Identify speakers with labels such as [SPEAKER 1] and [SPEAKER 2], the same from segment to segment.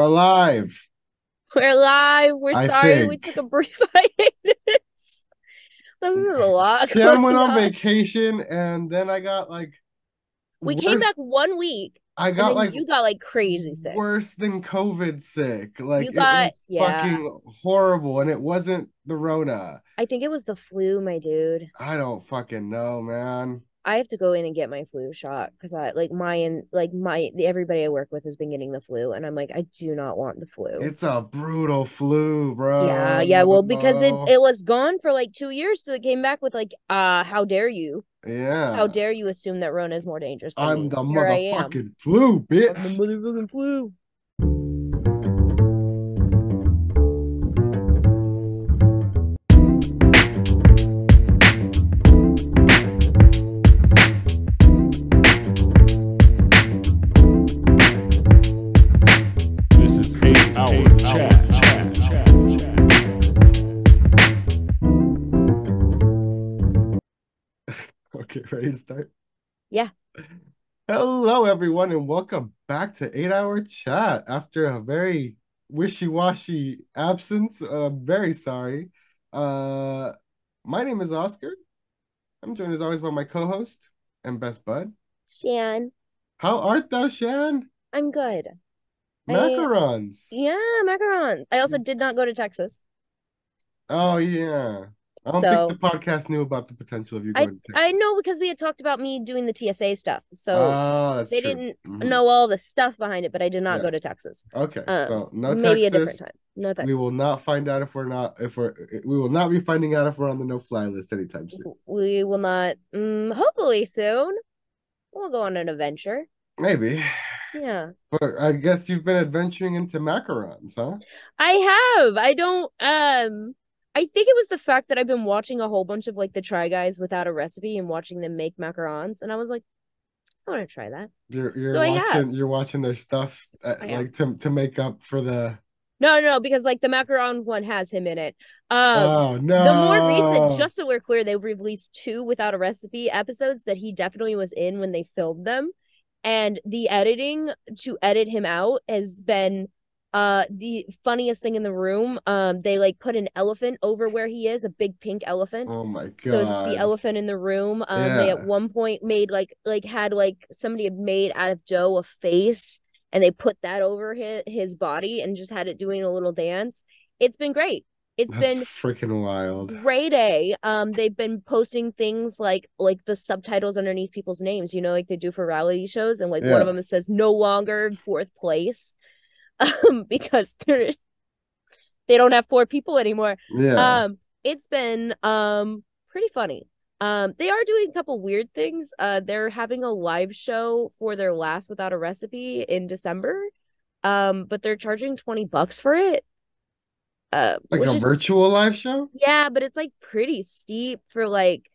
[SPEAKER 1] alive.
[SPEAKER 2] We're live. We're
[SPEAKER 1] I
[SPEAKER 2] sorry we took a brief hiatus. This is a lot.
[SPEAKER 1] Sam went on
[SPEAKER 2] on.
[SPEAKER 1] vacation, and then I got like.
[SPEAKER 2] We came back one week,
[SPEAKER 1] I got like
[SPEAKER 2] you got like crazy sick.
[SPEAKER 1] worse than COVID sick. Like
[SPEAKER 2] You
[SPEAKER 1] it was
[SPEAKER 2] yeah.
[SPEAKER 1] fucking horrible, and it wasn't the Rona.
[SPEAKER 2] I think it was the flu, my dude.
[SPEAKER 1] I don't fucking know, man.
[SPEAKER 2] I have to go in and get my flu shot because I like my and like my the, everybody I work with has been getting the flu, and I'm like, I do not want the flu.
[SPEAKER 1] It's a brutal flu, bro.
[SPEAKER 2] yeah, yeah. Well, because it it was gone for like two years, so it came back with like, uh, how dare you?
[SPEAKER 1] yeah.
[SPEAKER 2] How dare you assume that Rona is more dangerous than
[SPEAKER 1] I'm
[SPEAKER 2] me?
[SPEAKER 1] the
[SPEAKER 2] Here
[SPEAKER 1] motherfucking flu, bitch.
[SPEAKER 2] I'm the motherfucking flu.
[SPEAKER 1] Ready to start?
[SPEAKER 2] Yeah.
[SPEAKER 1] Hello, everyone, and welcome back to Eight Hour Chat. After a very wishy-washy absence, uh, very sorry. Uh, my name is Oscar. I'm joined as always by my co-host and best bud.
[SPEAKER 2] Shan,
[SPEAKER 1] How art thou, Shan?
[SPEAKER 2] I'm good. I-
[SPEAKER 1] Macarons.
[SPEAKER 2] Yeah, macarons. I also did not go to Texas.
[SPEAKER 1] Oh yeah. I don't
[SPEAKER 2] So-
[SPEAKER 1] think the podcast knew about the potential of you
[SPEAKER 2] I
[SPEAKER 1] going to
[SPEAKER 2] I know because we had talked about me doing the TSA stuff. So
[SPEAKER 1] Oh,
[SPEAKER 2] they
[SPEAKER 1] true.
[SPEAKER 2] didn't
[SPEAKER 1] Mhm.
[SPEAKER 2] know all the stuff behind it, but I did not
[SPEAKER 1] Yeah.
[SPEAKER 2] go to Texas.
[SPEAKER 1] Okay,
[SPEAKER 2] Um,
[SPEAKER 1] so no
[SPEAKER 2] Maybe a different time. No Texas.
[SPEAKER 1] We will not find out if we're not if we're we will not be finding out if we're on the no fly list anytime soon.
[SPEAKER 2] We will not. Mm, hopefully soon. We'll go on an adventure.
[SPEAKER 1] Maybe.
[SPEAKER 2] Yeah,
[SPEAKER 1] But I guess you've been adventuring into macarons, huh?
[SPEAKER 2] I have. I don't. Um, I think it was the fact that I've been watching a whole bunch of like the Try Guys without a recipe and watching them make macarons, and I was like, I want to try that.
[SPEAKER 1] You're you're
[SPEAKER 2] So
[SPEAKER 1] watching you're watching their stuff uh,
[SPEAKER 2] am.
[SPEAKER 1] like to to make up for the
[SPEAKER 2] No, no, because like the macaron one has him in it. Um,
[SPEAKER 1] Oh no.
[SPEAKER 2] The more recent, just so we're clear, they've released two without a recipe episodes that he definitely was in when they filmed them. And the editing to edit him out has been uh the funniest thing in the room. Um they like put an elephant over where he is, a big pink elephant.
[SPEAKER 1] Oh my god.
[SPEAKER 2] So it's the elephant in the room. Um they at one point made like like had like somebody had made out of dough a face and they put that over his, his body and just had it doing a little dance. It's been great. It's
[SPEAKER 1] That's
[SPEAKER 2] been
[SPEAKER 1] freaking wild.
[SPEAKER 2] great a um they've been posting things like like the subtitles underneath people's names you know like they do for reality shows and like one of them says no longer fourth place um because they're they don't have four people anymore.
[SPEAKER 1] Yeah.
[SPEAKER 2] um it's been um pretty funny. Um they are doing a couple weird things. Uh they're having a live show for their last without a recipe in december. Um but they're charging 20 bucks for it. Uh
[SPEAKER 1] like a
[SPEAKER 2] is
[SPEAKER 1] virtual live show?
[SPEAKER 2] yeah, but it's like pretty steep for like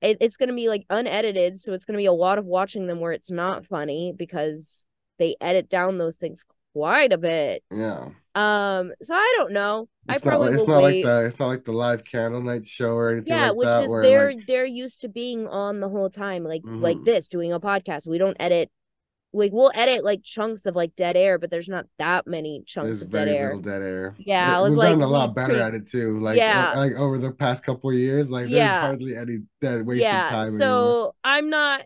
[SPEAKER 2] it, it's gonna be like unedited, so it's gonna be a lot of watching them where it's not funny because they edit down those things quite a bit.
[SPEAKER 1] Yeah.
[SPEAKER 2] Um, so I don't know. I
[SPEAKER 1] It's not
[SPEAKER 2] probably
[SPEAKER 1] like it's not
[SPEAKER 2] wait.
[SPEAKER 1] like the it's not like the live candle night show or anything
[SPEAKER 2] Yeah,
[SPEAKER 1] like
[SPEAKER 2] which
[SPEAKER 1] that
[SPEAKER 2] is
[SPEAKER 1] where
[SPEAKER 2] they're
[SPEAKER 1] like
[SPEAKER 2] they're used to being on the whole time, like like
[SPEAKER 1] Mhm.
[SPEAKER 2] this, doing a podcast. We don't edit like we'll edit like chunks of like dead air, but there's not that many chunks
[SPEAKER 1] there's
[SPEAKER 2] of dead
[SPEAKER 1] very
[SPEAKER 2] air.
[SPEAKER 1] little dead air.
[SPEAKER 2] Yeah, I was
[SPEAKER 1] We've
[SPEAKER 2] like,
[SPEAKER 1] gotten a lot better at it too. Like
[SPEAKER 2] Yeah.
[SPEAKER 1] like over the past couple of years, like there's
[SPEAKER 2] Yeah.
[SPEAKER 1] hardly any dead wasted
[SPEAKER 2] yeah
[SPEAKER 1] time anymore.
[SPEAKER 2] so i'm not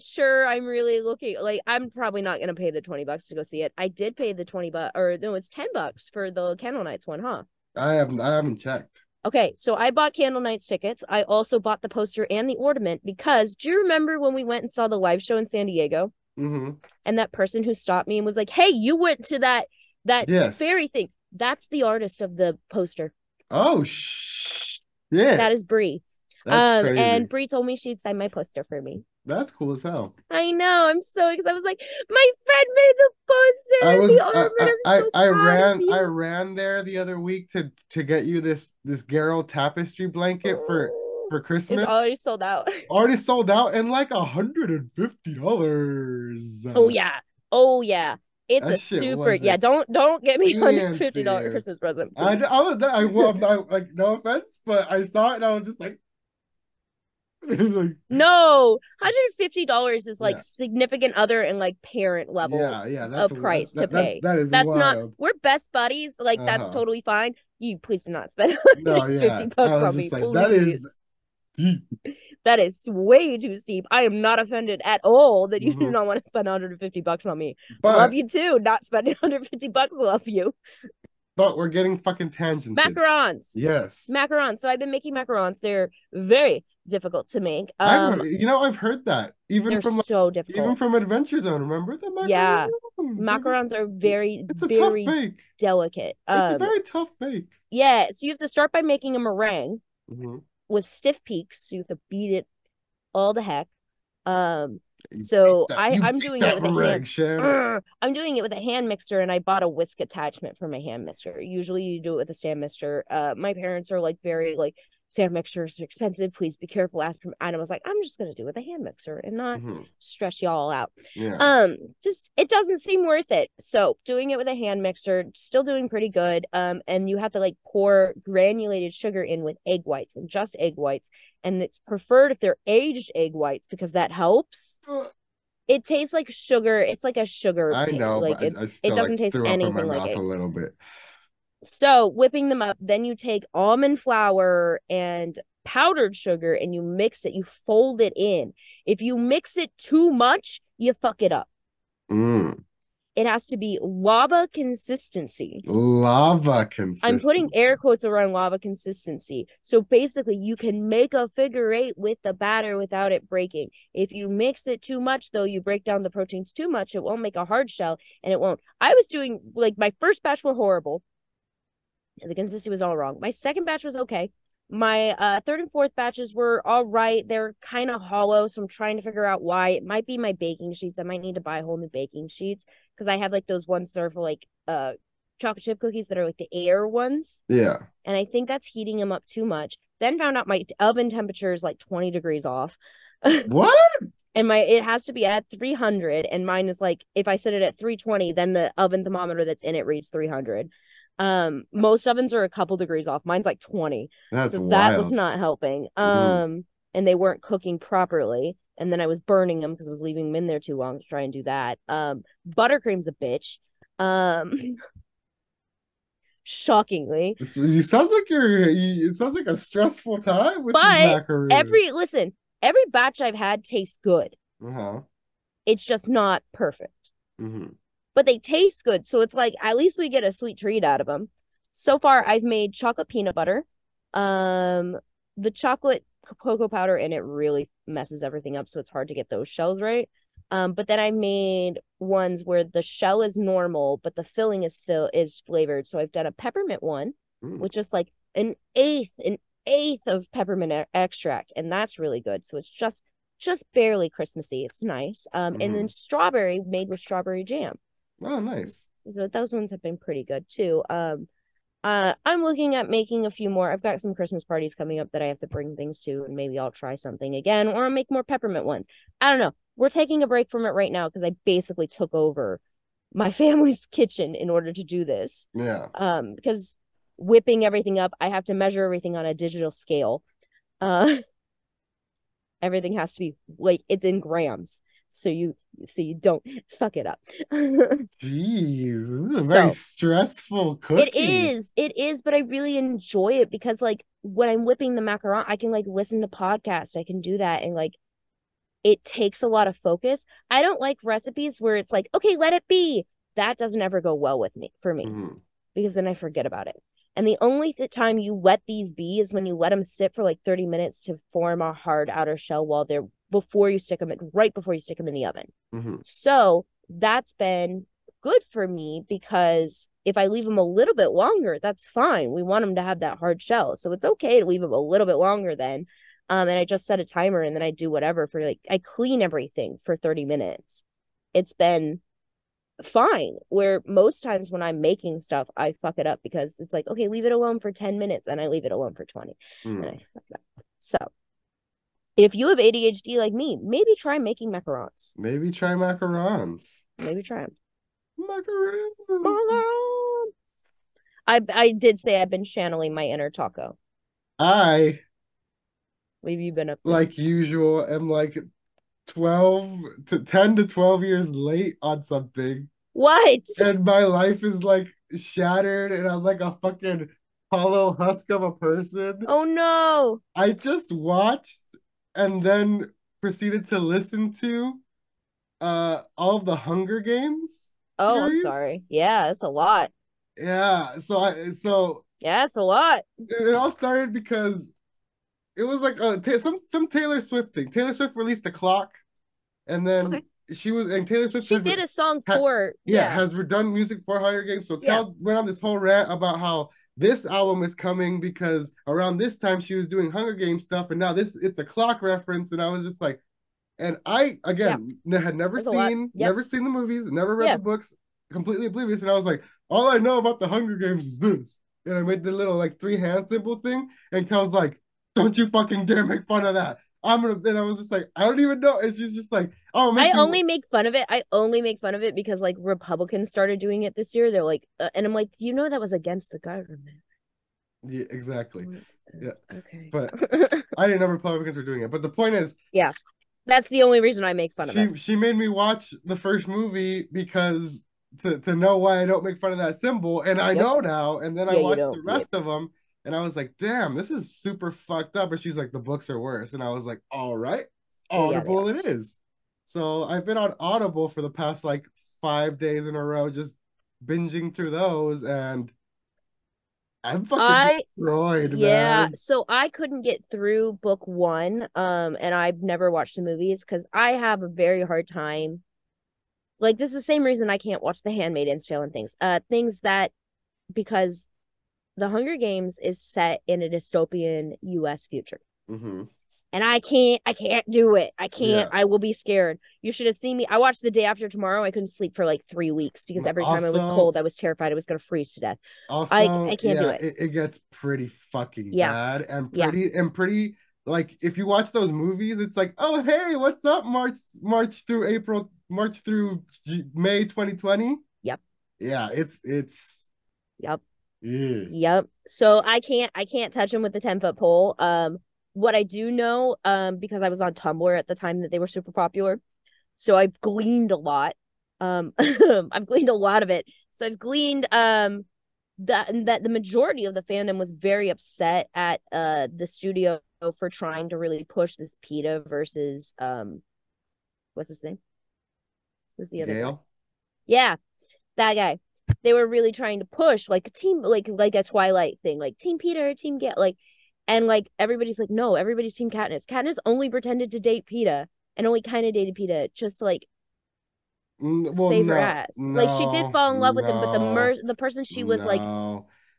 [SPEAKER 2] sure i'm really looking like i'm probably not gonna pay the 20 bucks to go see it. I did pay the 20 bucks or no it's 10 bucks for the candle nights one huh?
[SPEAKER 1] I haven't I haven't checked.
[SPEAKER 2] okay so i bought candle nights tickets. I also bought the poster and the ornament because do you remember when we went and saw the live show in san diego?
[SPEAKER 1] Hmm
[SPEAKER 2] and that person who stopped me and was like hey you went to that that
[SPEAKER 1] Yes.
[SPEAKER 2] fairy thing. That's the artist of the poster.
[SPEAKER 1] Oh sh yeah.
[SPEAKER 2] that is brie um and brie told me she'd sign my poster for me
[SPEAKER 1] That's cool as hell.
[SPEAKER 2] I know. I'm so excited. I was like, my friend made the poster.
[SPEAKER 1] I was I. I,
[SPEAKER 2] so
[SPEAKER 1] I, I ran. I ran there the other week to to get you this this Garrow tapestry blanket for oh, for Christmas.
[SPEAKER 2] It's already sold out.
[SPEAKER 1] Already sold out and like a hundred and fifty dollars.
[SPEAKER 2] Oh yeah. Oh yeah. It's
[SPEAKER 1] That
[SPEAKER 2] a super yeah. Don't don't get me hundred fifty dollar. Christmas present.
[SPEAKER 1] I. I was I, well, I like no offense, but I saw it and I was just like, Like,
[SPEAKER 2] No, $150 is like
[SPEAKER 1] Yeah.
[SPEAKER 2] significant other and like parent level.
[SPEAKER 1] yeah, yeah, that's
[SPEAKER 2] price to
[SPEAKER 1] that- that-
[SPEAKER 2] pay.
[SPEAKER 1] that is
[SPEAKER 2] That's not we're best buddies. Like that's
[SPEAKER 1] Uh-huh.
[SPEAKER 2] totally fine. You please do not spend
[SPEAKER 1] No,
[SPEAKER 2] 150
[SPEAKER 1] yeah. I
[SPEAKER 2] bucks on me.
[SPEAKER 1] like, that is-.
[SPEAKER 2] That is way too steep. I am not offended at all that you do
[SPEAKER 1] Mhm.
[SPEAKER 2] not want to spend 150 bucks on me.
[SPEAKER 1] But
[SPEAKER 2] love you too. Not spending 150 bucks. Love you.
[SPEAKER 1] But we're getting fucking tangents.
[SPEAKER 2] Macarons.
[SPEAKER 1] Yes.
[SPEAKER 2] Macarons. So I've been making macarons. They're very difficult to make. Um,
[SPEAKER 1] you know, I've heard that even from like,
[SPEAKER 2] so
[SPEAKER 1] even from Adventure Zone. Remember the macarons?
[SPEAKER 2] Yeah. Macarons are very,
[SPEAKER 1] It's a
[SPEAKER 2] very
[SPEAKER 1] tough bake.
[SPEAKER 2] delicate.
[SPEAKER 1] It's a
[SPEAKER 2] Um,
[SPEAKER 1] very tough bake.
[SPEAKER 2] yeah. So you have to start by making a meringue.
[SPEAKER 1] Mhm.
[SPEAKER 2] with stiff peaks. So you have to beat it all the heck. Um,
[SPEAKER 1] You
[SPEAKER 2] so
[SPEAKER 1] that-
[SPEAKER 2] I- I'm doing it with a hand. Urgh. I'm doing it with a hand mixer, and I bought a whisk attachment for my hand mixer. Usually, you do it with a stand mixer. Uh, my parents are like very like stand mixers are expensive. Please be careful. Ask from. And I was like, I'm just gonna do it with a hand mixer and not
[SPEAKER 1] Mhm.
[SPEAKER 2] stress y'all out.
[SPEAKER 1] Yeah.
[SPEAKER 2] Um, just it doesn't seem worth it. So doing it with a hand mixer, still doing pretty good. Um, and you have to like pour granulated sugar in with egg whites and just egg whites, and it's preferred if they're aged egg whites because that helps. It tastes like sugar. It's like a sugar.
[SPEAKER 1] I know,
[SPEAKER 2] like
[SPEAKER 1] I,
[SPEAKER 2] it doesn't
[SPEAKER 1] like
[SPEAKER 2] taste
[SPEAKER 1] threw up in
[SPEAKER 2] anything like
[SPEAKER 1] mouth a little bit.
[SPEAKER 2] So whipping them up, then you take almond flour and powdered sugar and you mix it. You fold it in. If you mix it too much, you fuck it up.
[SPEAKER 1] Mm.
[SPEAKER 2] It has to be lava consistency.
[SPEAKER 1] Lava consistency.
[SPEAKER 2] I'm putting air quotes around lava consistency. So basically, you can make a figure eight with the batter without it breaking. If you mix it too much, though, you break down the proteins too much, it won't make a hard shell and it won't. I was doing like my first batch were horrible. The consistency was all wrong. My second batch was okay. My uh, third and fourth batches were all right. They're kind of hollow, so I'm trying to figure out why. It might be my baking sheets. I might need to buy a whole new baking sheets because I have like those ones that are for like uh chocolate chip cookies that are like the air ones,
[SPEAKER 1] Yeah.
[SPEAKER 2] and I think that's heating them up too much. Then found out my oven temperature is like 20 degrees off.
[SPEAKER 1] What?
[SPEAKER 2] and my it has to be at 300 and mine is like if i set it at 320 then the oven thermometer that's in it reads 300 um most ovens are a couple degrees off. Mine's like 20
[SPEAKER 1] That's
[SPEAKER 2] so
[SPEAKER 1] wild.
[SPEAKER 2] that was not helping.
[SPEAKER 1] Mhm.
[SPEAKER 2] um and they weren't cooking properly. And then i was burning them because i was leaving them in there too long to try and do that. Um buttercream's a bitch. Um shockingly.
[SPEAKER 1] It sounds like you're. It sounds like a stressful time with
[SPEAKER 2] But every listen every batch i've had tastes good.
[SPEAKER 1] Uh huh.
[SPEAKER 2] it's just not perfect.
[SPEAKER 1] Hmm
[SPEAKER 2] but they taste good. So it's like at least we get a sweet treat out of them. So far, I've made chocolate peanut butter, um, the chocolate cocoa powder, and it really messes everything up. So it's hard to get those shells right. Um, but then I made ones where the shell is normal, but the filling is fill is flavored. So I've done a peppermint one,
[SPEAKER 1] Mm.
[SPEAKER 2] which is like an eighth, an eighth of peppermint e- extract, and that's really good. So it's just just barely Christmassy. It's nice. Um, and then strawberry made with strawberry jam.
[SPEAKER 1] Oh, nice.
[SPEAKER 2] So those ones have been pretty good too. Um, uh, I'm looking at making a few more. I've got some Christmas parties coming up that I have to bring things to, and maybe I'll try something again, or I'll make more peppermint ones. I don't know. We're taking a break from it right now because I basically took over my family's kitchen in order to do this.
[SPEAKER 1] Yeah.
[SPEAKER 2] Um, because whipping everything up, I have to measure everything on a digital scale. Uh, everything has to be like it's in grams, so you so you don't fuck it up.
[SPEAKER 1] Jeez, this is a very
[SPEAKER 2] So,
[SPEAKER 1] stressful cookie.
[SPEAKER 2] It is, it is, but I really enjoy it because like when I'm whipping the macaron, I can like listen to podcasts. I can do that and like it takes a lot of focus. I don't like recipes where it's like, okay, let it be. That doesn't ever go well with me for me
[SPEAKER 1] Mhm.
[SPEAKER 2] because then I forget about it. And the only th- time you let these be is when you let them sit for like 30 minutes to form a hard outer shell while they're before you stick them in, right before you stick them in the oven.
[SPEAKER 1] Mhm.
[SPEAKER 2] So that's been good for me because if I leave them a little bit longer, that's fine. We want them to have that hard shell. So it's okay to leave them a little bit longer then. Um, and I just set a timer and then I do whatever for like, I clean everything for 30 minutes. It's been fine. Where most times when I'm making stuff, I fuck it up because it's like, okay, leave it alone for 10 minutes and I leave it alone for 20 and
[SPEAKER 1] Mm.
[SPEAKER 2] I fuck it up. So if you have ADHD like me, maybe try making macarons.
[SPEAKER 1] Maybe try macarons.
[SPEAKER 2] Maybe try them.
[SPEAKER 1] Macarons.
[SPEAKER 2] Macarons. I I did say I've been channeling my inner taco.
[SPEAKER 1] I
[SPEAKER 2] What have you been up to?
[SPEAKER 1] like usual, am like 12 to 10 to 12 years late on something,
[SPEAKER 2] what?
[SPEAKER 1] and my life is like shattered, and I'm like a fucking hollow husk of a person.
[SPEAKER 2] Oh no.
[SPEAKER 1] I just watched and then proceeded to listen to uh all of the Hunger Games.
[SPEAKER 2] Oh, I'm sorry. Yeah, it's a lot.
[SPEAKER 1] Yeah, so I so
[SPEAKER 2] Yeah, that's a lot.
[SPEAKER 1] it all started because it was like a ta- some some Taylor Swift thing. Taylor Swift released a clock, and then
[SPEAKER 2] Okay.
[SPEAKER 1] she was and Taylor Swift
[SPEAKER 2] She did a song
[SPEAKER 1] ha-
[SPEAKER 2] for
[SPEAKER 1] yeah,
[SPEAKER 2] yeah.
[SPEAKER 1] has done music for Hunger Games. So
[SPEAKER 2] Yeah.
[SPEAKER 1] Cal went on this whole rant about how this album is coming because around this time she was doing Hunger Games stuff, and now this it's a clock reference, and I was just like, and I again n- had never seen
[SPEAKER 2] Yep.
[SPEAKER 1] never seen the movies, never read
[SPEAKER 2] Yeah.
[SPEAKER 1] the books, completely oblivious, and I was like, all I know about the Hunger Games is this, and I made the little like three hand symbol thing, and Cal's like, don't you fucking dare make fun of that. I'm gonna, and I was just like, I don't even know. And she's just like, oh,
[SPEAKER 2] I only make fun of it. I only make fun of it because like Republicans started doing it this year. They're like, uh, and I'm like, you know, that was against the government.
[SPEAKER 1] yeah, exactly. Yeah.
[SPEAKER 2] uh, Okay.
[SPEAKER 1] But I didn't know Republicans were doing it. But the point is, yeah,
[SPEAKER 2] That's the only reason I make fun of it.
[SPEAKER 1] she made me watch the first movie because to to know why I don't make fun of that symbol, and I know now. And then I
[SPEAKER 2] Yeah, you
[SPEAKER 1] watched the rest of them, and I was like, damn, this is super fucked up. And she's like, the books are worse, and I was like, all right,
[SPEAKER 2] Oh, yeah,
[SPEAKER 1] Audible it is. So I've been on Audible for the past like five days in a row, just binging through those, and I'm fucking
[SPEAKER 2] I
[SPEAKER 1] destroyed,
[SPEAKER 2] yeah,
[SPEAKER 1] man.
[SPEAKER 2] so I couldn't get through book one, um, and I've never watched the movies because I have a very hard time. Like this is the same reason I can't watch The Handmaid's Tale and things. Uh, things that because The Hunger Games is set in a dystopian U.S. future.
[SPEAKER 1] hmm
[SPEAKER 2] and I can't I can't do it. I can't. I will be scared. You should have seen me. I watched the day after tomorrow. I couldn't sleep for like three weeks because every time it was cold, I was terrified I was gonna freeze to death.
[SPEAKER 1] Also,
[SPEAKER 2] I can't do
[SPEAKER 1] yeah,
[SPEAKER 2] it.
[SPEAKER 1] it. gets pretty fucking
[SPEAKER 2] Yeah.
[SPEAKER 1] bad and
[SPEAKER 2] Yeah.
[SPEAKER 1] pretty and pretty like if you watch those movies, it's like, oh hey, what's up? March March through April, March through G- May 2020.
[SPEAKER 2] Yep.
[SPEAKER 1] Yeah, it's it's
[SPEAKER 2] Yep.
[SPEAKER 1] Yeah.
[SPEAKER 2] Yep. So I can't I can't touch them with the 10 foot pole. Um what I do know, um, because I was on Tumblr at the time that they were super popular. So I've gleaned a lot. Um I've gleaned a lot of it. So I've gleaned um that that the majority of the fandom was very upset at uh the studio for trying to really push this Peeta versus um what's his name? Who's the other guy? Yeah, that guy. They were really trying to push like a team, like like a Twilight thing, like Team Peeta, Team Get, like, and like everybody's like, no, everybody's Team Katniss. Katniss only pretended to date Peeta and only kind of dated Peeta, just like
[SPEAKER 1] well,
[SPEAKER 2] save her
[SPEAKER 1] no,
[SPEAKER 2] ass. like she did fall in love with him, but the
[SPEAKER 1] no,
[SPEAKER 2] mer the person she was like.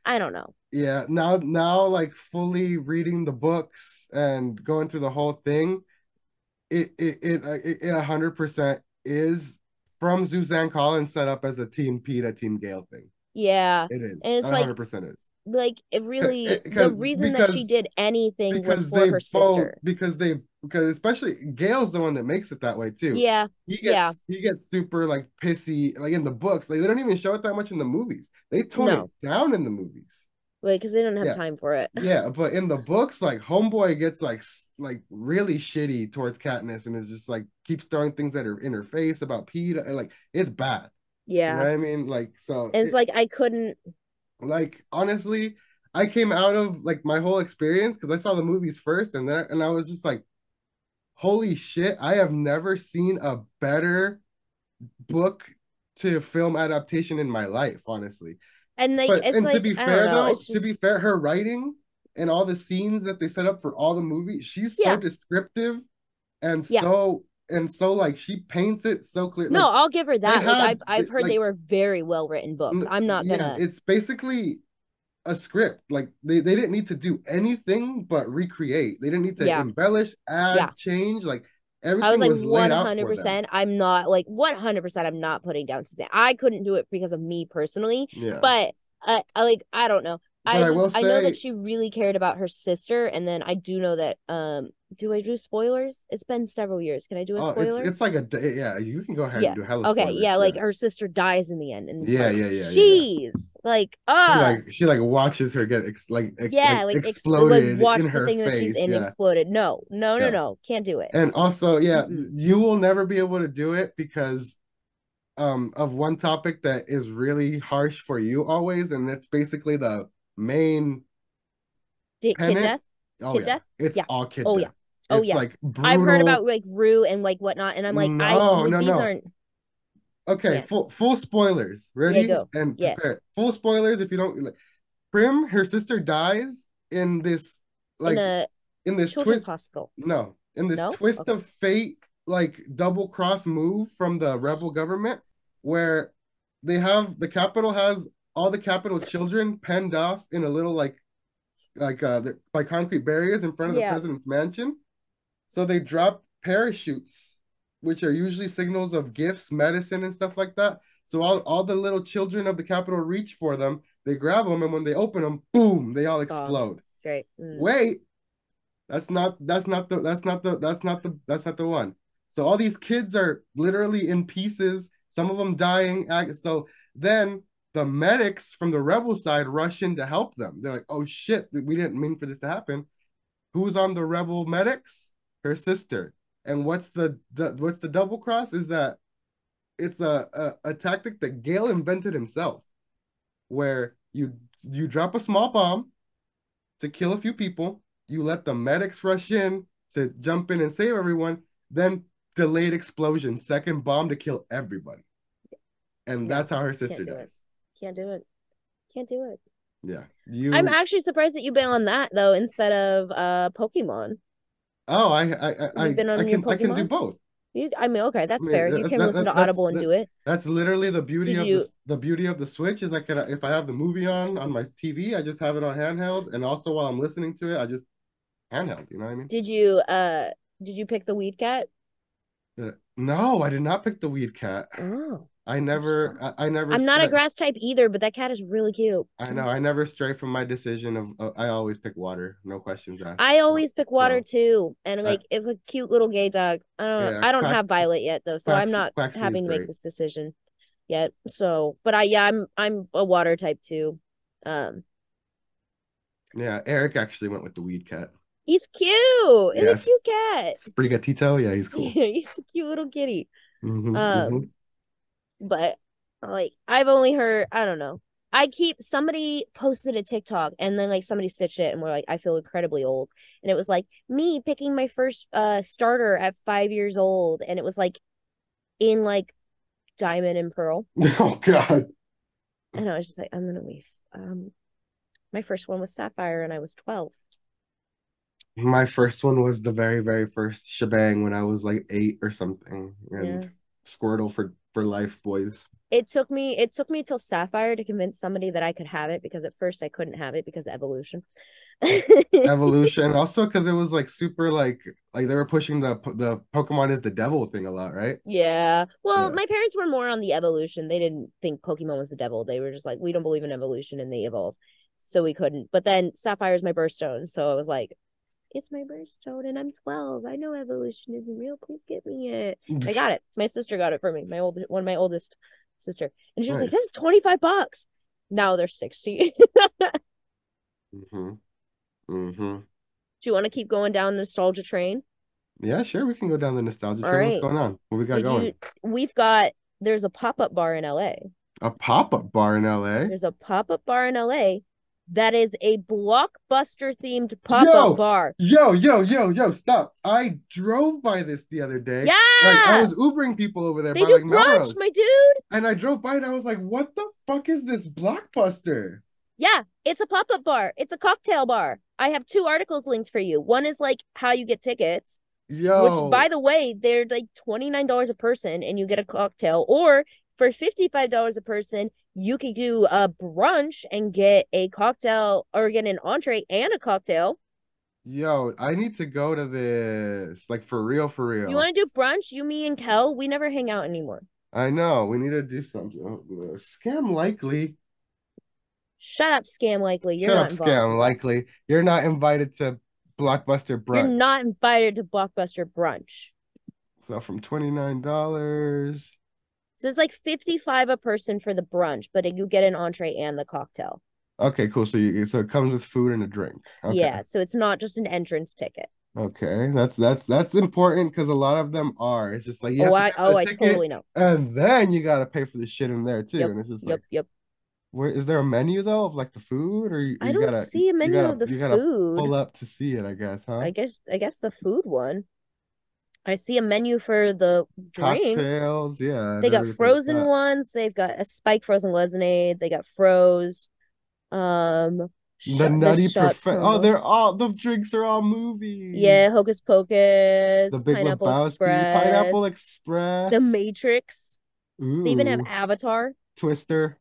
[SPEAKER 2] I don't know.
[SPEAKER 1] Yeah, now now like fully reading the books and going through the whole thing, it it it it a hundred percent is from Suzanne Collins set up as a Team Peeta, Team Gale thing.
[SPEAKER 2] Yeah,
[SPEAKER 1] It is.
[SPEAKER 2] And it's
[SPEAKER 1] A
[SPEAKER 2] like-
[SPEAKER 1] hundred percent is.
[SPEAKER 2] like it really
[SPEAKER 1] it-
[SPEAKER 2] the reason that she did anything was
[SPEAKER 1] Because
[SPEAKER 2] for
[SPEAKER 1] they
[SPEAKER 2] her
[SPEAKER 1] both
[SPEAKER 2] sister.
[SPEAKER 1] because they because especially Gale's the one that makes it that way too.
[SPEAKER 2] Yeah,
[SPEAKER 1] He gets
[SPEAKER 2] yeah.
[SPEAKER 1] he gets super like pissy like in the books. Like they don't even show it that much in the movies. They tone
[SPEAKER 2] No.
[SPEAKER 1] it down in the movies.
[SPEAKER 2] Like because they don't have
[SPEAKER 1] Yeah.
[SPEAKER 2] time for it.
[SPEAKER 1] Yeah, but in the books, like Homeboy gets like like really shitty towards Katniss and is just like keeps throwing things at her in her face about Peeta and like it's bad.
[SPEAKER 2] Yeah,
[SPEAKER 1] You know what I mean? Like so
[SPEAKER 2] it's
[SPEAKER 1] it-
[SPEAKER 2] like I couldn't.
[SPEAKER 1] like honestly, I came out of like my whole experience because I saw the movies first and then and I was just like, holy shit, I have never seen a better book to film adaptation in my life, honestly.
[SPEAKER 2] And like
[SPEAKER 1] But
[SPEAKER 2] it's
[SPEAKER 1] and
[SPEAKER 2] like
[SPEAKER 1] to be fair
[SPEAKER 2] know.
[SPEAKER 1] though,
[SPEAKER 2] just
[SPEAKER 1] to be fair, her writing and all the scenes that they set up for all the movies, she's so
[SPEAKER 2] Yeah.
[SPEAKER 1] descriptive and
[SPEAKER 2] Yeah.
[SPEAKER 1] so and so like she paints it so clear.
[SPEAKER 2] no,
[SPEAKER 1] like,
[SPEAKER 2] I'll give her that. Like
[SPEAKER 1] had-
[SPEAKER 2] I've I've heard they were very well written books. I'm not gonna.
[SPEAKER 1] Yeah, it's basically a script. Like they, they didn't need to do anything but recreate. They didn't need to
[SPEAKER 2] Yeah.
[SPEAKER 1] embellish, add,
[SPEAKER 2] Yeah.
[SPEAKER 1] change. Like
[SPEAKER 2] I was like one hundred percent. I'm not like one hundred percent. I'm not putting down Suzanne. I couldn't do it because of me personally,
[SPEAKER 1] Yeah.
[SPEAKER 2] but uh, I like I don't know. I
[SPEAKER 1] But I
[SPEAKER 2] just
[SPEAKER 1] will
[SPEAKER 2] I know that she really cared about her sister, and then I do know that um do I do spoilers? It's been several years. Can I do a
[SPEAKER 1] Oh,
[SPEAKER 2] spoiler?
[SPEAKER 1] it's it's like a day. Yeah, you can go ahead
[SPEAKER 2] Yeah.
[SPEAKER 1] and do hella
[SPEAKER 2] okay,
[SPEAKER 1] spoilers,
[SPEAKER 2] yeah, like her sister dies in the end, and
[SPEAKER 1] Yeah,
[SPEAKER 2] like,
[SPEAKER 1] yeah, yeah, yeah, yeah.
[SPEAKER 2] Like
[SPEAKER 1] She
[SPEAKER 2] ah,
[SPEAKER 1] like she like watches her get ex- like ex-
[SPEAKER 2] yeah,
[SPEAKER 1] like,
[SPEAKER 2] like, ex-
[SPEAKER 1] exploded
[SPEAKER 2] like watch
[SPEAKER 1] in
[SPEAKER 2] the
[SPEAKER 1] her
[SPEAKER 2] thing that she's in
[SPEAKER 1] yeah.
[SPEAKER 2] exploded. No, no, no, no, can't do it.
[SPEAKER 1] And also, yeah,
[SPEAKER 2] Mm-mm.
[SPEAKER 1] you will never be able to do it because um of one topic that is really harsh for you always, and that's basically the main
[SPEAKER 2] kid death.
[SPEAKER 1] oh
[SPEAKER 2] Kid
[SPEAKER 1] yeah,
[SPEAKER 2] death?
[SPEAKER 1] it's
[SPEAKER 2] Yeah.
[SPEAKER 1] all kid
[SPEAKER 2] Oh,
[SPEAKER 1] death.
[SPEAKER 2] yeah. Oh, yeah.
[SPEAKER 1] like
[SPEAKER 2] I've heard about like Rue and like whatnot, and I'm like, I
[SPEAKER 1] No,
[SPEAKER 2] like,
[SPEAKER 1] no,
[SPEAKER 2] these
[SPEAKER 1] no.
[SPEAKER 2] aren't.
[SPEAKER 1] Okay,
[SPEAKER 2] Yeah.
[SPEAKER 1] full full spoilers. Ready?
[SPEAKER 2] go.
[SPEAKER 1] And
[SPEAKER 2] Yeah.
[SPEAKER 1] prepare. Full spoilers if you don't like Prim, her sister dies in this like
[SPEAKER 2] in a
[SPEAKER 1] in this twist
[SPEAKER 2] hospital.
[SPEAKER 1] no, in this
[SPEAKER 2] No?
[SPEAKER 1] twist
[SPEAKER 2] Okay.
[SPEAKER 1] of fate like double cross move from the rebel government where they have the Capitol has all the Capitol children penned off in a little like like uh the- by concrete barriers in front of the president's mansion. So they drop parachutes, which are usually signals of gifts, medicine, and stuff like that. So all, all the little children of the Capitol reach for them. They grab them, and when they open them, boom, they all explode.
[SPEAKER 2] Great. Mm.
[SPEAKER 1] Wait, that's not that's not the that's not the that's not the that's not the one. So all these kids are literally in pieces. Some of them dying. So then the medics from the rebel side rush in to help them. They're like, "Oh shit, we didn't mean for this to happen." Who's on the rebel medics? Her sister. And what's the, the what's the double cross? Is that it's a, a a tactic that Gale invented himself, where you you drop a small bomb to kill a few people. You let the medics rush in to jump in and save everyone. Then delayed explosion, second bomb to kill everybody. And
[SPEAKER 2] No,
[SPEAKER 1] that's how her sister
[SPEAKER 2] do it. Can't do it. Can't do it.
[SPEAKER 1] Yeah. You
[SPEAKER 2] I'm actually surprised that you've been on that though instead of uh Pokemon.
[SPEAKER 1] Oh, I I I,
[SPEAKER 2] been on
[SPEAKER 1] I
[SPEAKER 2] your
[SPEAKER 1] can I can do both.
[SPEAKER 2] You, I mean, okay, that's
[SPEAKER 1] I mean,
[SPEAKER 2] fair. You
[SPEAKER 1] that-
[SPEAKER 2] can
[SPEAKER 1] that-
[SPEAKER 2] listen to Audible and do it.
[SPEAKER 1] That's literally the beauty
[SPEAKER 2] Did
[SPEAKER 1] of
[SPEAKER 2] you-
[SPEAKER 1] the the beauty of the Switch is I can if I have the movie on on my TV, I just have it on handheld, and also while I'm listening to it, I just handheld. You know what I mean?
[SPEAKER 2] Did you uh did you pick the weed cat?
[SPEAKER 1] No, I did not pick the weed cat.
[SPEAKER 2] Oh.
[SPEAKER 1] I never, I, I never.
[SPEAKER 2] I'm not a grass type either, but that cat is really cute.
[SPEAKER 1] I know. I never stray from my decision of. Uh, I always pick water. No questions asked.
[SPEAKER 2] I always pick water
[SPEAKER 1] no.
[SPEAKER 2] too, and
[SPEAKER 1] Uh,
[SPEAKER 2] like it's a cute little gay dog. I don't.
[SPEAKER 1] Yeah,
[SPEAKER 2] I don't
[SPEAKER 1] Quack-
[SPEAKER 2] have Violet yet though, so I'm not having to make this decision yet. So, but I yeah, I'm I'm a water type too. Um,
[SPEAKER 1] Yeah, Eric actually went with the weed cat.
[SPEAKER 2] he's cute. He's
[SPEAKER 1] Yes.
[SPEAKER 2] a cute cat.
[SPEAKER 1] Sprigatito. Yeah, he's cool.
[SPEAKER 2] he's a cute little kitty.
[SPEAKER 1] Mhm,
[SPEAKER 2] Um,
[SPEAKER 1] mhm.
[SPEAKER 2] But like I've only heard I don't know. I keep somebody posted a TikTok and then like somebody stitched it and we're like I feel incredibly old and it was like me picking my first uh starter at 5 years old and it was like in like diamond and pearl
[SPEAKER 1] Oh God.
[SPEAKER 2] and I was just like I'm going to leave. Um my first one was sapphire and I was 12.
[SPEAKER 1] My first one was the very, very first shebang when I was like eight or something, and
[SPEAKER 2] Yeah.
[SPEAKER 1] Squirtle for for life, boys.
[SPEAKER 2] It took me it took me till sapphire to convince somebody that I could have it because at first I couldn't have it because of evolution.
[SPEAKER 1] Evolution, also because it was like super like like they were pushing the the Pokemon is the devil thing a lot, right?
[SPEAKER 2] Yeah. Well,
[SPEAKER 1] Yeah.
[SPEAKER 2] my parents were more on the evolution. They didn't think Pokemon was the devil. They were just like, we don't believe in evolution and they evolve. So we couldn't. But then Sapphire is my birthstone. So I was like, it's my birthstone and I'm 12. I know evolution isn't real. Please get me it. I got it. My sister got it for me. My old one of my oldest sister. And she was like, this is 25 bucks. Now they're 60.
[SPEAKER 1] Mm-hmm. Mm-hmm.
[SPEAKER 2] Do you want to keep going down the nostalgia train?
[SPEAKER 1] Yeah, sure. We can go down the nostalgia
[SPEAKER 2] All
[SPEAKER 1] train.
[SPEAKER 2] right.
[SPEAKER 1] What's going on? What we got
[SPEAKER 2] Did
[SPEAKER 1] going?
[SPEAKER 2] you we've got there's a pop-up bar in LA.
[SPEAKER 1] A pop-up bar in LA.
[SPEAKER 2] There's a pop-up bar in LA that is a blockbuster themed pop-up bar.
[SPEAKER 1] Yo, yo, yo, yo, stop. I drove by this the other day.
[SPEAKER 2] Yeah.
[SPEAKER 1] Like I was Ubering people over there
[SPEAKER 2] they
[SPEAKER 1] by
[SPEAKER 2] do
[SPEAKER 1] like
[SPEAKER 2] brunch, my dude.
[SPEAKER 1] And I drove by and I was like, what the fuck is this blockbuster?
[SPEAKER 2] Yeah, it's a pop-up bar. It's a cocktail bar. I have two articles linked for you. One is like how you get tickets,
[SPEAKER 1] Yo.
[SPEAKER 2] which by the way, they're like $29 a person and you get a cocktail. Or for $55 a person, you could do a brunch and get a cocktail or get an entree and a cocktail.
[SPEAKER 1] Yo, I need to go to this. Like for real, for real.
[SPEAKER 2] You want to do brunch? You, me, and Kel, we never hang out anymore.
[SPEAKER 1] I know. We need to do something. Uh, Scam likely.
[SPEAKER 2] Shut up, scam likely. You're
[SPEAKER 1] Shut
[SPEAKER 2] not
[SPEAKER 1] up,
[SPEAKER 2] involved.
[SPEAKER 1] scam likely. You're not invited to Blockbuster brunch.
[SPEAKER 2] You're not invited to Blockbuster brunch.
[SPEAKER 1] So from twenty nine dollars.
[SPEAKER 2] So it's like 55 a person for the brunch, but you get an entree and the cocktail.
[SPEAKER 1] Okay, cool. So you so it comes with food and a drink. Okay.
[SPEAKER 2] Yeah, so it's not just an entrance ticket.
[SPEAKER 1] Okay, that's that's that's important because a lot of them are. It's just like you oh, have
[SPEAKER 2] Oh,
[SPEAKER 1] to
[SPEAKER 2] I oh, I
[SPEAKER 1] ticket,
[SPEAKER 2] totally know.
[SPEAKER 1] and then you gotta pay for the shit in there too.
[SPEAKER 2] Yep,
[SPEAKER 1] And it's just
[SPEAKER 2] Yep,
[SPEAKER 1] like,
[SPEAKER 2] yep.
[SPEAKER 1] where is there a menu though of like the food, or you,
[SPEAKER 2] I
[SPEAKER 1] you
[SPEAKER 2] don't
[SPEAKER 1] gotta
[SPEAKER 2] see a menu
[SPEAKER 1] gotta-
[SPEAKER 2] of the food.
[SPEAKER 1] you gotta pull up to see it? I guess, huh?
[SPEAKER 2] I guess I guess the food one. I see a menu for the drinks.
[SPEAKER 1] Cocktails, yeah.
[SPEAKER 2] They got
[SPEAKER 1] everything like
[SPEAKER 2] frozen ones. They've got a spike frozen lemonade. They got froze. Um,
[SPEAKER 1] The
[SPEAKER 2] shot-
[SPEAKER 1] nutty profe- Oh, they're all the drinks are all movies.
[SPEAKER 2] yeah, Hocus Pocus,
[SPEAKER 1] the Big
[SPEAKER 2] Pineapple
[SPEAKER 1] Lebowski,
[SPEAKER 2] Express,
[SPEAKER 1] Pineapple Express,
[SPEAKER 2] The Matrix. They even have Avatar.
[SPEAKER 1] Twister,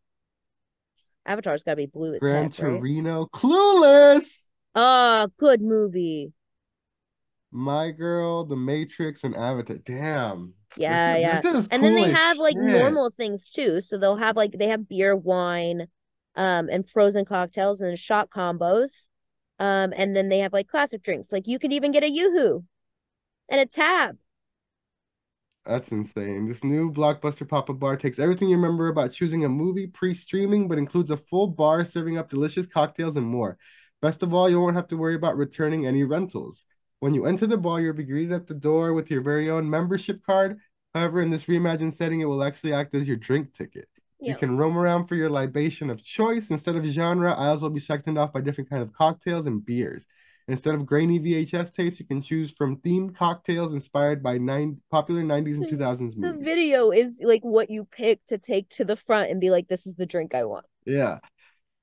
[SPEAKER 2] Avatar's got to be blue as
[SPEAKER 1] Gran
[SPEAKER 2] heck, right?
[SPEAKER 1] Torino, Clueless,
[SPEAKER 2] Oh, good movie.
[SPEAKER 1] My Girl, The Matrix, and Avatar. Damn. This
[SPEAKER 2] Yeah,
[SPEAKER 1] is-
[SPEAKER 2] yeah.
[SPEAKER 1] This is
[SPEAKER 2] And then they have like normal things too. So they'll have like they have beer, wine, um, and frozen cocktails and shot combos. Um, and then they have like classic drinks. Like you could even get a yoo-hoo and a tab.
[SPEAKER 1] That's insane. This new blockbuster pop-up bar takes everything you remember about choosing a movie pre-streaming, but includes a full bar serving up delicious cocktails and more. Best of all, you won't have to worry about returning any rentals. When you enter the bar, you'll be greeted at the door with your very own membership card. However, in this reimagined setting, it will actually act as your drink ticket. You can roam around for your libation of choice. Instead of genre, aisles will be sectioned off by different kinds of cocktails and beers. Instead of grainy VHS tapes, you can choose from themed cocktails inspired by nine popular 90s and
[SPEAKER 2] So
[SPEAKER 1] 2000s
[SPEAKER 2] The video is like what you pick to take to the front and be like, this is the drink I want.
[SPEAKER 1] Yeah.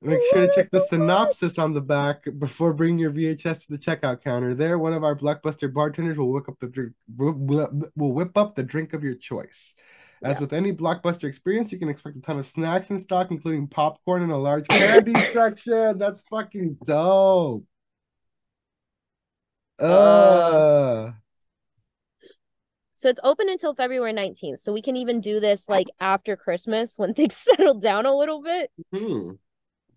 [SPEAKER 1] Make sure to check the synopsis on the back before bringing your VHS to the checkout counter. There, one of our blockbuster bartenders will whip up the drink will whip up the drink of your choice. As
[SPEAKER 2] Yeah.
[SPEAKER 1] with any blockbuster experience, you can expect a ton of snacks in stock, including popcorn and a large candy section. That's fucking dope. Uh,
[SPEAKER 2] So it's open until February 19th. So we can even do this like after Christmas when things settle down a little bit.
[SPEAKER 1] hmm.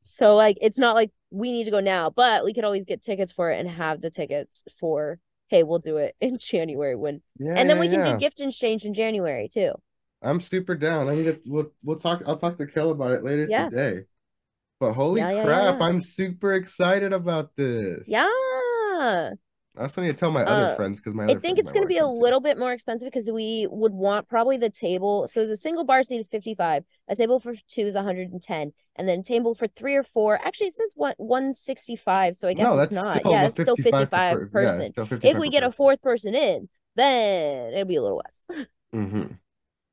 [SPEAKER 2] So like it's not like we need to go now, but we could always get tickets for it and have the tickets for hey, we'll do it in January when
[SPEAKER 1] Yeah,
[SPEAKER 2] and then
[SPEAKER 1] yeah,
[SPEAKER 2] we can
[SPEAKER 1] yeah.
[SPEAKER 2] do gift exchange in January too.
[SPEAKER 1] I'm super down. I mean, it- we'll we'll talk. I'll talk to Kel about it later today. But holy crap. I'm super excited about this.
[SPEAKER 2] Yeah.
[SPEAKER 1] I also need to tell my other
[SPEAKER 2] Uh,
[SPEAKER 1] friends because my
[SPEAKER 2] I think it's going to be a little bit more expensive because we would want probably the table. So the single bar seat is 55, a table for two is 110, and then table for three or four. Actually, it says one 165, so I guess
[SPEAKER 1] No,
[SPEAKER 2] it's
[SPEAKER 1] that's
[SPEAKER 2] not. Yeah, it's still
[SPEAKER 1] 55
[SPEAKER 2] 55
[SPEAKER 1] per,
[SPEAKER 2] per
[SPEAKER 1] yeah,
[SPEAKER 2] person.
[SPEAKER 1] 55
[SPEAKER 2] If we get a fourth person in, then it'd be a little less.
[SPEAKER 1] Mm-hmm.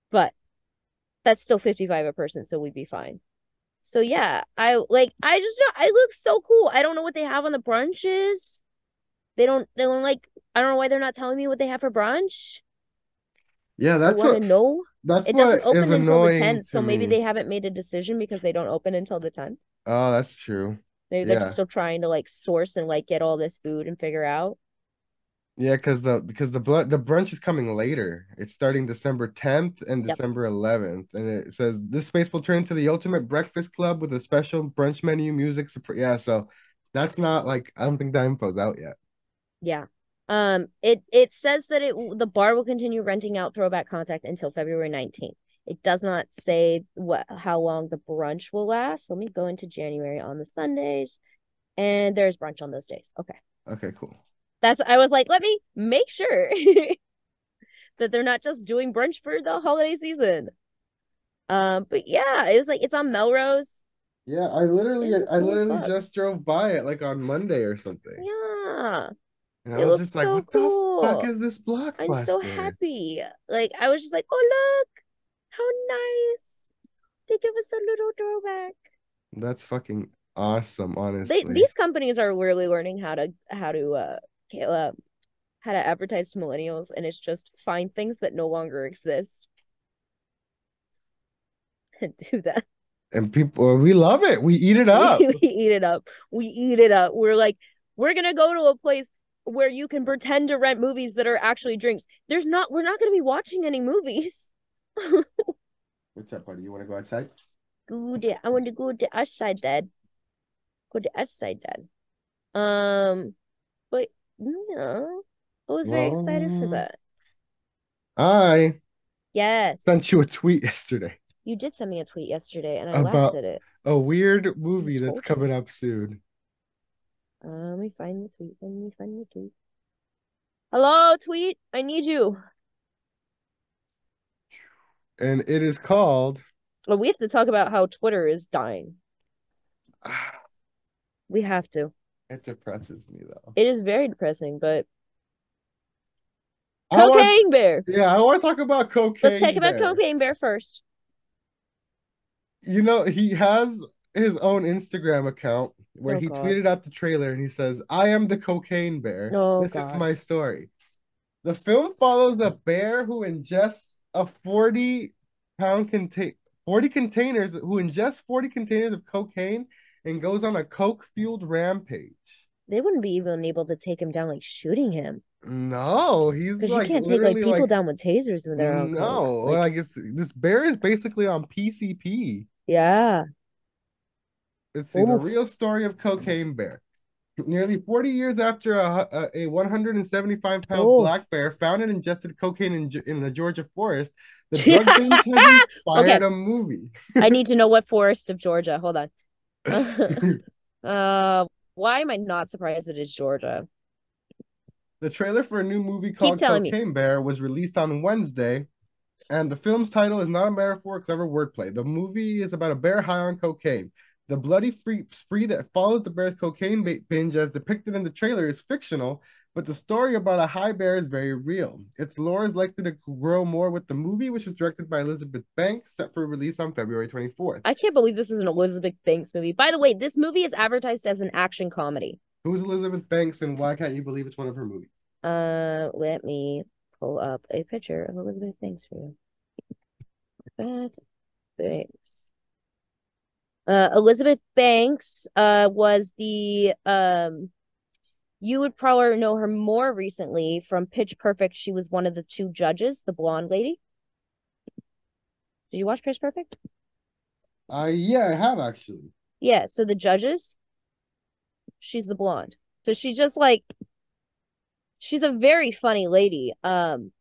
[SPEAKER 2] but that's still 55 a person, so we'd be fine. So yeah, I like I just I look so cool. I don't know what they have on the brunches. They don't they don't like I don't know why they're not telling me what they have for brunch.
[SPEAKER 1] Yeah,
[SPEAKER 2] I
[SPEAKER 1] that's
[SPEAKER 2] want
[SPEAKER 1] what
[SPEAKER 2] to know.
[SPEAKER 1] that's
[SPEAKER 2] It doesn't open until the 10th, so maybe
[SPEAKER 1] me.
[SPEAKER 2] they haven't made a decision because they don't open until the 10th.
[SPEAKER 1] Oh, that's true.
[SPEAKER 2] Maybe they're
[SPEAKER 1] Yeah.
[SPEAKER 2] still trying to like source and like get all this food and figure out.
[SPEAKER 1] Yeah, because the because the bl- the brunch is coming later. It's starting December 10th and
[SPEAKER 2] Yep.
[SPEAKER 1] December 11th, and it says this space will turn into the ultimate breakfast club with a special brunch menu, music. Yeah, so that's not like I don't think that info's out yet.
[SPEAKER 2] Yeah. Um it it says that it the bar will continue renting out throwback contact until February 19th. It does not say what how long the brunch will last. Let me go into January on the Sundays. And there's brunch on those days. Okay.
[SPEAKER 1] Okay, cool.
[SPEAKER 2] That's I was like, let me make sure that they're not just doing brunch for the holiday season. Um, but yeah, it was like it's on Melrose.
[SPEAKER 1] Yeah, I literally
[SPEAKER 2] It's
[SPEAKER 1] I literally
[SPEAKER 2] fuck.
[SPEAKER 1] just drove by it like on Monday or something.
[SPEAKER 2] Yeah,
[SPEAKER 1] And I
[SPEAKER 2] it
[SPEAKER 1] was
[SPEAKER 2] looks
[SPEAKER 1] just like,
[SPEAKER 2] so
[SPEAKER 1] what the fuck
[SPEAKER 2] cool.
[SPEAKER 1] is this block?
[SPEAKER 2] I'm so happy. Like I was just like, oh look, how nice. They give us a little throwback.
[SPEAKER 1] That's fucking awesome,
[SPEAKER 2] They
[SPEAKER 1] honestly.
[SPEAKER 2] these companies are really learning how to how to uh, uh how to advertise to millennials, and it's just find things that no longer exist and do that.
[SPEAKER 1] And people we love it. We eat it
[SPEAKER 2] We,
[SPEAKER 1] up.
[SPEAKER 2] we eat it up. We eat it up. We're like, we're gonna go to a place where you can pretend to rent movies that are actually drinks. There's not. We're not gonna be watching any movies.
[SPEAKER 1] What's up, buddy? You want to go outside?
[SPEAKER 2] Good. I want to go to outside, Dad. Go to outside, Dad. Um, but Yeah. I was very excited for that.
[SPEAKER 1] I
[SPEAKER 2] Yes.
[SPEAKER 1] sent you a tweet yesterday
[SPEAKER 2] You did send me a tweet yesterday and I laughed at it.
[SPEAKER 1] a weird movie that's coming up soon.
[SPEAKER 2] Uh, let me find the tweet. Let me find the tweet. Hello, tweet. I need you.
[SPEAKER 1] And it is called
[SPEAKER 2] Well, we have to talk about how Twitter is dying. We have to.
[SPEAKER 1] it depresses me though.
[SPEAKER 2] It is very depressing, but
[SPEAKER 1] I want-
[SPEAKER 2] Cocaine Bear.
[SPEAKER 1] yeah, I want to talk about cocaine.
[SPEAKER 2] Let's talk about
[SPEAKER 1] Bear.
[SPEAKER 2] Cocaine Bear first.
[SPEAKER 1] You know, he has his own Instagram account where
[SPEAKER 2] Oh,
[SPEAKER 1] he
[SPEAKER 2] God.
[SPEAKER 1] tweeted out the trailer and he says, I am the cocaine bear.
[SPEAKER 2] Oh,
[SPEAKER 1] this is my story. The film follows a bear who ingests a 40 pound contain 40 containers who ingests 40 containers of cocaine and goes on a coke fueled rampage.
[SPEAKER 2] They wouldn't be even able to take him down like shooting him
[SPEAKER 1] No, he's
[SPEAKER 2] because
[SPEAKER 1] like
[SPEAKER 2] you can't take like people
[SPEAKER 1] like
[SPEAKER 2] down with tasers when they're on
[SPEAKER 1] no,
[SPEAKER 2] coke. Like,
[SPEAKER 1] like it's this bear is basically on PCP.
[SPEAKER 2] yeah.
[SPEAKER 1] Let's see the real story of Cocaine Bear. Nearly 40 years after a, a, a 175 pound black bear found and ingested cocaine in, in the Georgia forest, the drug binge has inspired
[SPEAKER 2] Okay.
[SPEAKER 1] a movie.
[SPEAKER 2] I need to know what forest of Georgia. Hold on. Uh, why am I not surprised that it's Georgia?
[SPEAKER 1] the trailer for a new movie called
[SPEAKER 2] telling me.
[SPEAKER 1] Cocaine Bear was released on Wednesday, and the film's title is not a metaphor or clever wordplay. The movie is about a bear high on cocaine. The bloody free, spree that follows the bear's cocaine binge, as depicted in the trailer, is fictional, but the story about a high bear is very real. Its lore is likely to grow more with the movie, which was directed by Elizabeth Banks, set for release on February 24th.
[SPEAKER 2] I can't believe this is an Elizabeth Banks movie. By the way, this movie is advertised as an action comedy.
[SPEAKER 1] Who's Elizabeth Banks, and why can't you believe it's one of her movies?
[SPEAKER 2] Uh, let me pull up a picture of Elizabeth Banks for you. Elizabeth Banks. Uh, Elizabeth Banks uh was the um you would probably know her more recently from Pitch Perfect. She was one of the two judges, the blonde lady. Did you watch Pitch Perfect?
[SPEAKER 1] Uh, yeah, I have actually.
[SPEAKER 2] Yeah, so the judges, she's the blonde. So she's just like she's a very funny lady. Um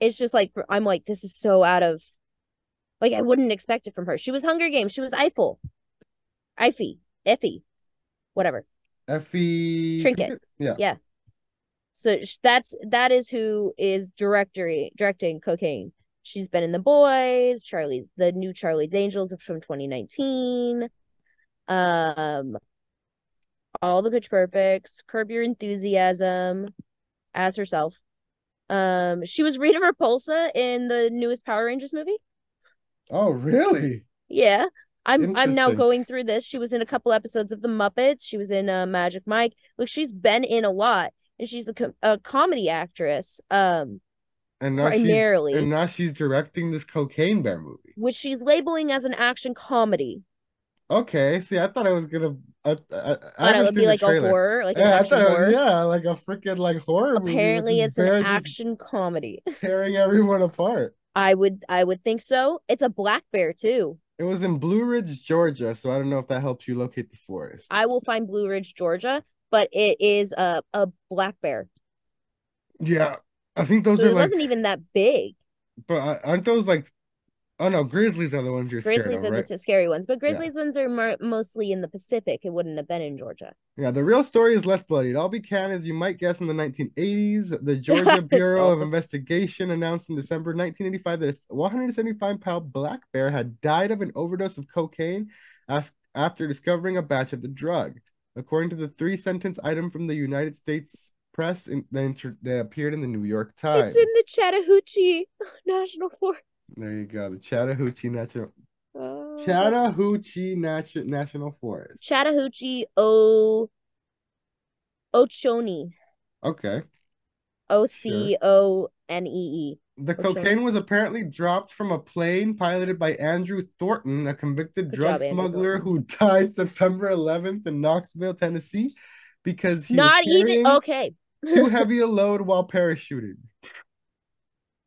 [SPEAKER 2] it's just like I'm like this is so out of like I wouldn't expect it from her. She was Hunger Games, she was Eiffel. Effie, Effie. Whatever.
[SPEAKER 1] Effie
[SPEAKER 2] Trinket.
[SPEAKER 1] Yeah.
[SPEAKER 2] Yeah. So that's that is who is directory directing cocaine. She's been in The Boys, Charlie, the new Charlie's Angels from 2019. Um, all the Pitch Perfects, Curb Your Enthusiasm, as herself. Um, she was Rita Repulsa in the newest Power Rangers movie.
[SPEAKER 1] Oh, really?
[SPEAKER 2] Yeah. I'm I'm now going through this. She was in a couple episodes of The Muppets. She was in uh, Magic Mike. Look, she's been in a lot, and she's a, co- a comedy actress. Um,
[SPEAKER 1] And now
[SPEAKER 2] primarily,
[SPEAKER 1] she's and now she's directing this Cocaine Bear movie.
[SPEAKER 2] which she's labeling as an action comedy.
[SPEAKER 1] Okay, see, I thought I was gonna. I, I, I
[SPEAKER 2] Thought it would be like a horror, like
[SPEAKER 1] Yeah, I thought
[SPEAKER 2] horror.
[SPEAKER 1] yeah, like a freaking like horror
[SPEAKER 2] Apparently, it's an action comedy.
[SPEAKER 1] tearing everyone apart.
[SPEAKER 2] I would I would think so. It's a black bear too.
[SPEAKER 1] It was in Blue Ridge, Georgia, so I don't know if that helps you locate the forest.
[SPEAKER 2] I will find Blue Ridge, Georgia, but it is a a black bear.
[SPEAKER 1] Yeah, I think those
[SPEAKER 2] So
[SPEAKER 1] are
[SPEAKER 2] it
[SPEAKER 1] like,
[SPEAKER 2] wasn't even that big.
[SPEAKER 1] but aren't those like? Oh no, grizzlies are the ones you're scared
[SPEAKER 2] Grizzlies
[SPEAKER 1] of,
[SPEAKER 2] are
[SPEAKER 1] right?
[SPEAKER 2] the scary ones, but grizzlies ones are more, mostly in the Pacific. It wouldn't have been in Georgia.
[SPEAKER 1] Yeah, the real story is less bloody. It all began, as you might guess, in the 1980s. The Georgia Bureau of Investigation announced in December 1985 that a 175 pound black bear had died of an overdose of cocaine as- after discovering a batch of the drug. According to the three sentence item from the United States press in, that, that appeared in the New York Times.
[SPEAKER 2] It's in the Chattahoochee National Forest.
[SPEAKER 1] There you go, the Chattahoochee National
[SPEAKER 2] Uh,
[SPEAKER 1] Chattahoochee Natu- National Forest.
[SPEAKER 2] Chattahoochee O Oconee.
[SPEAKER 1] Okay.
[SPEAKER 2] O C O N E E.
[SPEAKER 1] The cocaine was apparently dropped from a plane piloted by Andrew Thornton, a convicted
[SPEAKER 2] Good
[SPEAKER 1] drug
[SPEAKER 2] job,
[SPEAKER 1] smuggler who died September 11th in Knoxville, Tennessee, because he
[SPEAKER 2] Not
[SPEAKER 1] was
[SPEAKER 2] even okay.
[SPEAKER 1] too heavy a load while parachuting.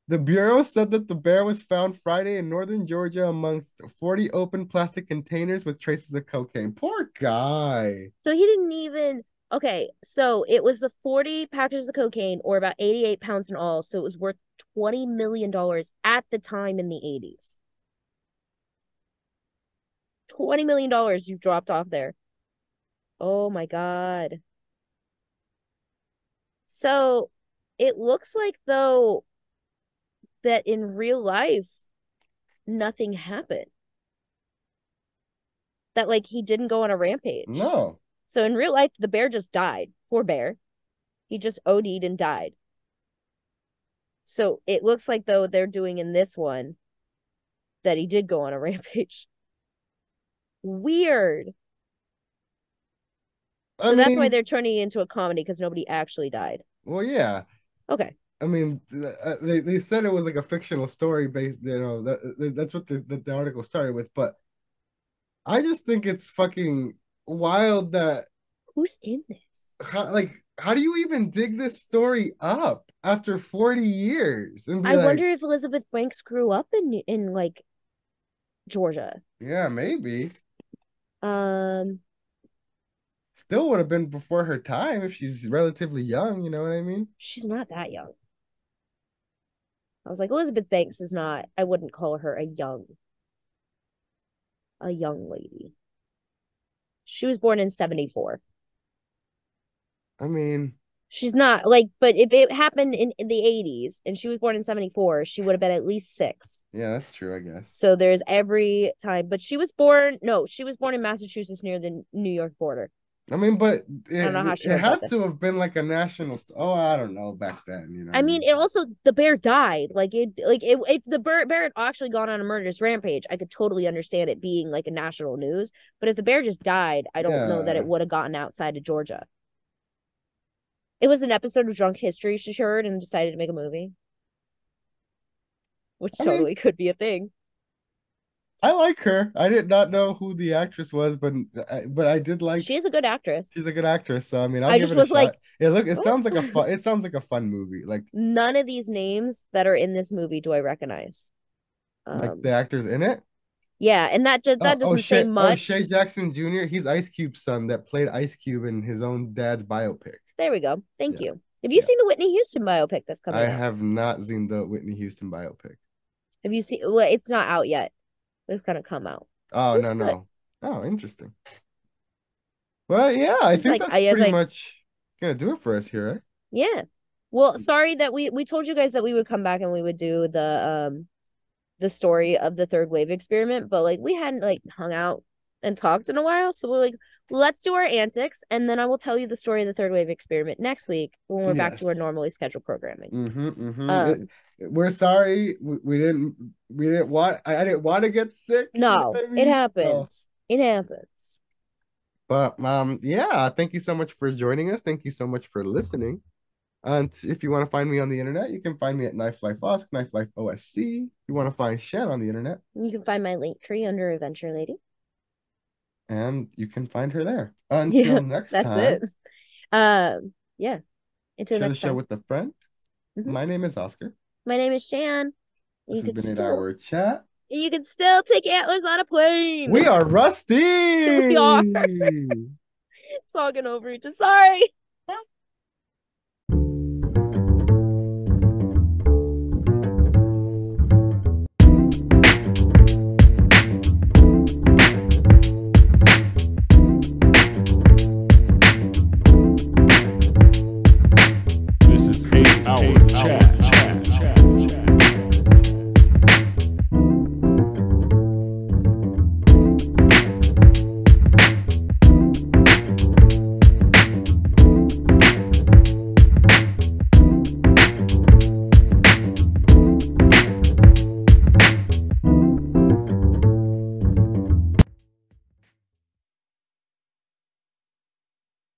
[SPEAKER 1] The Bureau said that the bear was found Friday in northern Georgia amongst 40 open plastic containers with traces of cocaine. Poor guy.
[SPEAKER 2] So he didn't even Okay, so it was the 40 packages of cocaine or about 88 pounds in all, so it was worth 20 million dollars at the time in the 80s. 20 million dollars you dropped off there. Oh my God. So it looks like though that in real life nothing happened. That like he didn't go on a rampage.
[SPEAKER 1] No.
[SPEAKER 2] So in real life, the bear just died. Poor bear. He just OD'd and died. So it looks like though they're doing in this one that he did go on a rampage. Weird. So
[SPEAKER 1] I
[SPEAKER 2] that's why they're turning it into a comedy because nobody actually died.
[SPEAKER 1] well, yeah.
[SPEAKER 2] Okay.
[SPEAKER 1] I mean, uh, they, they said it was like a fictional story based, you know, that, that- that's what the, the, the article started with. But I just think it's fucking wild that,
[SPEAKER 2] Who's in this?
[SPEAKER 1] how, like, how do you even dig this story up after 40 years?
[SPEAKER 2] I
[SPEAKER 1] like,
[SPEAKER 2] wonder if Elizabeth Banks grew up in in like Georgia.
[SPEAKER 1] yeah, maybe.
[SPEAKER 2] Um,
[SPEAKER 1] Still would have been before her time if she's relatively young, you know what I mean?
[SPEAKER 2] she's not that young. I was like, Elizabeth Banks is not, I wouldn't call her a young, a young lady. She was born in 74.
[SPEAKER 1] I mean,
[SPEAKER 2] She's not like, but if it happened in, in the 80s and she was born in 74, she would have been at least six.
[SPEAKER 1] yeah, that's true, I guess.
[SPEAKER 2] So there's every time, but she was born, no, she was born in Massachusetts near the New York border.
[SPEAKER 1] I mean, but it,
[SPEAKER 2] don't know how
[SPEAKER 1] it had to have been like a national. Oh, I don't know back then, you know.
[SPEAKER 2] I mean, it also the bear died. Like it, like it, if the bear, bear had actually gone on a murderous rampage, I could totally understand it being like a national news. But if the bear just died, I don't know that it would have gotten outside of Georgia. It was an episode of Drunk History she heard and decided to make a movie, which
[SPEAKER 1] I mean-
[SPEAKER 2] totally could be a thing.
[SPEAKER 1] I like her. I did not know who the actress was, but I, but I did like.
[SPEAKER 2] She is a good actress.
[SPEAKER 1] She's a good actress, so I mean, I'll
[SPEAKER 2] I
[SPEAKER 1] give
[SPEAKER 2] just
[SPEAKER 1] it a
[SPEAKER 2] was
[SPEAKER 1] shot.
[SPEAKER 2] like,
[SPEAKER 1] it look. It sounds like a
[SPEAKER 2] "Oh."
[SPEAKER 1] fun. It sounds like a fun movie. Like
[SPEAKER 2] None of these names that are in this movie do I recognize.
[SPEAKER 1] like
[SPEAKER 2] Um,
[SPEAKER 1] the actors in it.
[SPEAKER 2] yeah, and that just that
[SPEAKER 1] oh,
[SPEAKER 2] doesn't say
[SPEAKER 1] Shay,
[SPEAKER 2] much.
[SPEAKER 1] Oh, Shay Jackson Jr. He's Ice Cube's son that played Ice Cube in his own dad's biopic.
[SPEAKER 2] There we go. Thank
[SPEAKER 1] Yeah.
[SPEAKER 2] you. Have you
[SPEAKER 1] Yeah.
[SPEAKER 2] seen the Whitney Houston biopic that's coming
[SPEAKER 1] I
[SPEAKER 2] out?
[SPEAKER 1] have not seen the Whitney Houston biopic.
[SPEAKER 2] Have you seen? Well, it's not out yet. It's gonna come out.
[SPEAKER 1] Oh
[SPEAKER 2] Looks
[SPEAKER 1] no
[SPEAKER 2] good.
[SPEAKER 1] no. Oh, interesting. Well, yeah, I
[SPEAKER 2] It's
[SPEAKER 1] think
[SPEAKER 2] like-
[SPEAKER 1] that's
[SPEAKER 2] I
[SPEAKER 1] pretty
[SPEAKER 2] like-
[SPEAKER 1] much gonna do it for us here, right?
[SPEAKER 2] Yeah. Well, sorry that we we told you guys that we would come back and we would do the um the story of the third wave experiment, but like we hadn't like hung out and talked in a while, so we're like, let's do our antics, and then I will tell you the story of the third wave experiment next week when we're back to our normally scheduled programming.
[SPEAKER 1] Mm-hmm, mm-hmm.
[SPEAKER 2] Um,
[SPEAKER 1] we're sorry. We, we didn't. We didn't want. I, I didn't want to get sick. you know
[SPEAKER 2] No,
[SPEAKER 1] I
[SPEAKER 2] it
[SPEAKER 1] mean? So,
[SPEAKER 2] happens. It happens.
[SPEAKER 1] but um, yeah. Thank you so much for joining us. Thank you so much for listening. And if you want to find me on the internet, you can find me at Knife Life Osk, Knife Life OSC. If you want to find Shen on the internet,
[SPEAKER 2] You can find my Linktree under Adventure Lady.
[SPEAKER 1] And you can find her there. Until
[SPEAKER 2] Yeah,
[SPEAKER 1] next
[SPEAKER 2] That's
[SPEAKER 1] time, That's
[SPEAKER 2] it. Um, yeah. Until
[SPEAKER 1] share the
[SPEAKER 2] next
[SPEAKER 1] show
[SPEAKER 2] time.
[SPEAKER 1] with a friend.
[SPEAKER 2] Mhm.
[SPEAKER 1] My name is Oscar.
[SPEAKER 2] My name is Shan.
[SPEAKER 1] This
[SPEAKER 2] You
[SPEAKER 1] has
[SPEAKER 2] can
[SPEAKER 1] been an
[SPEAKER 2] still
[SPEAKER 1] hour chat.
[SPEAKER 2] you can still take antlers on a plane.
[SPEAKER 1] We are rusty.
[SPEAKER 2] We are. Talking over each other. Sorry.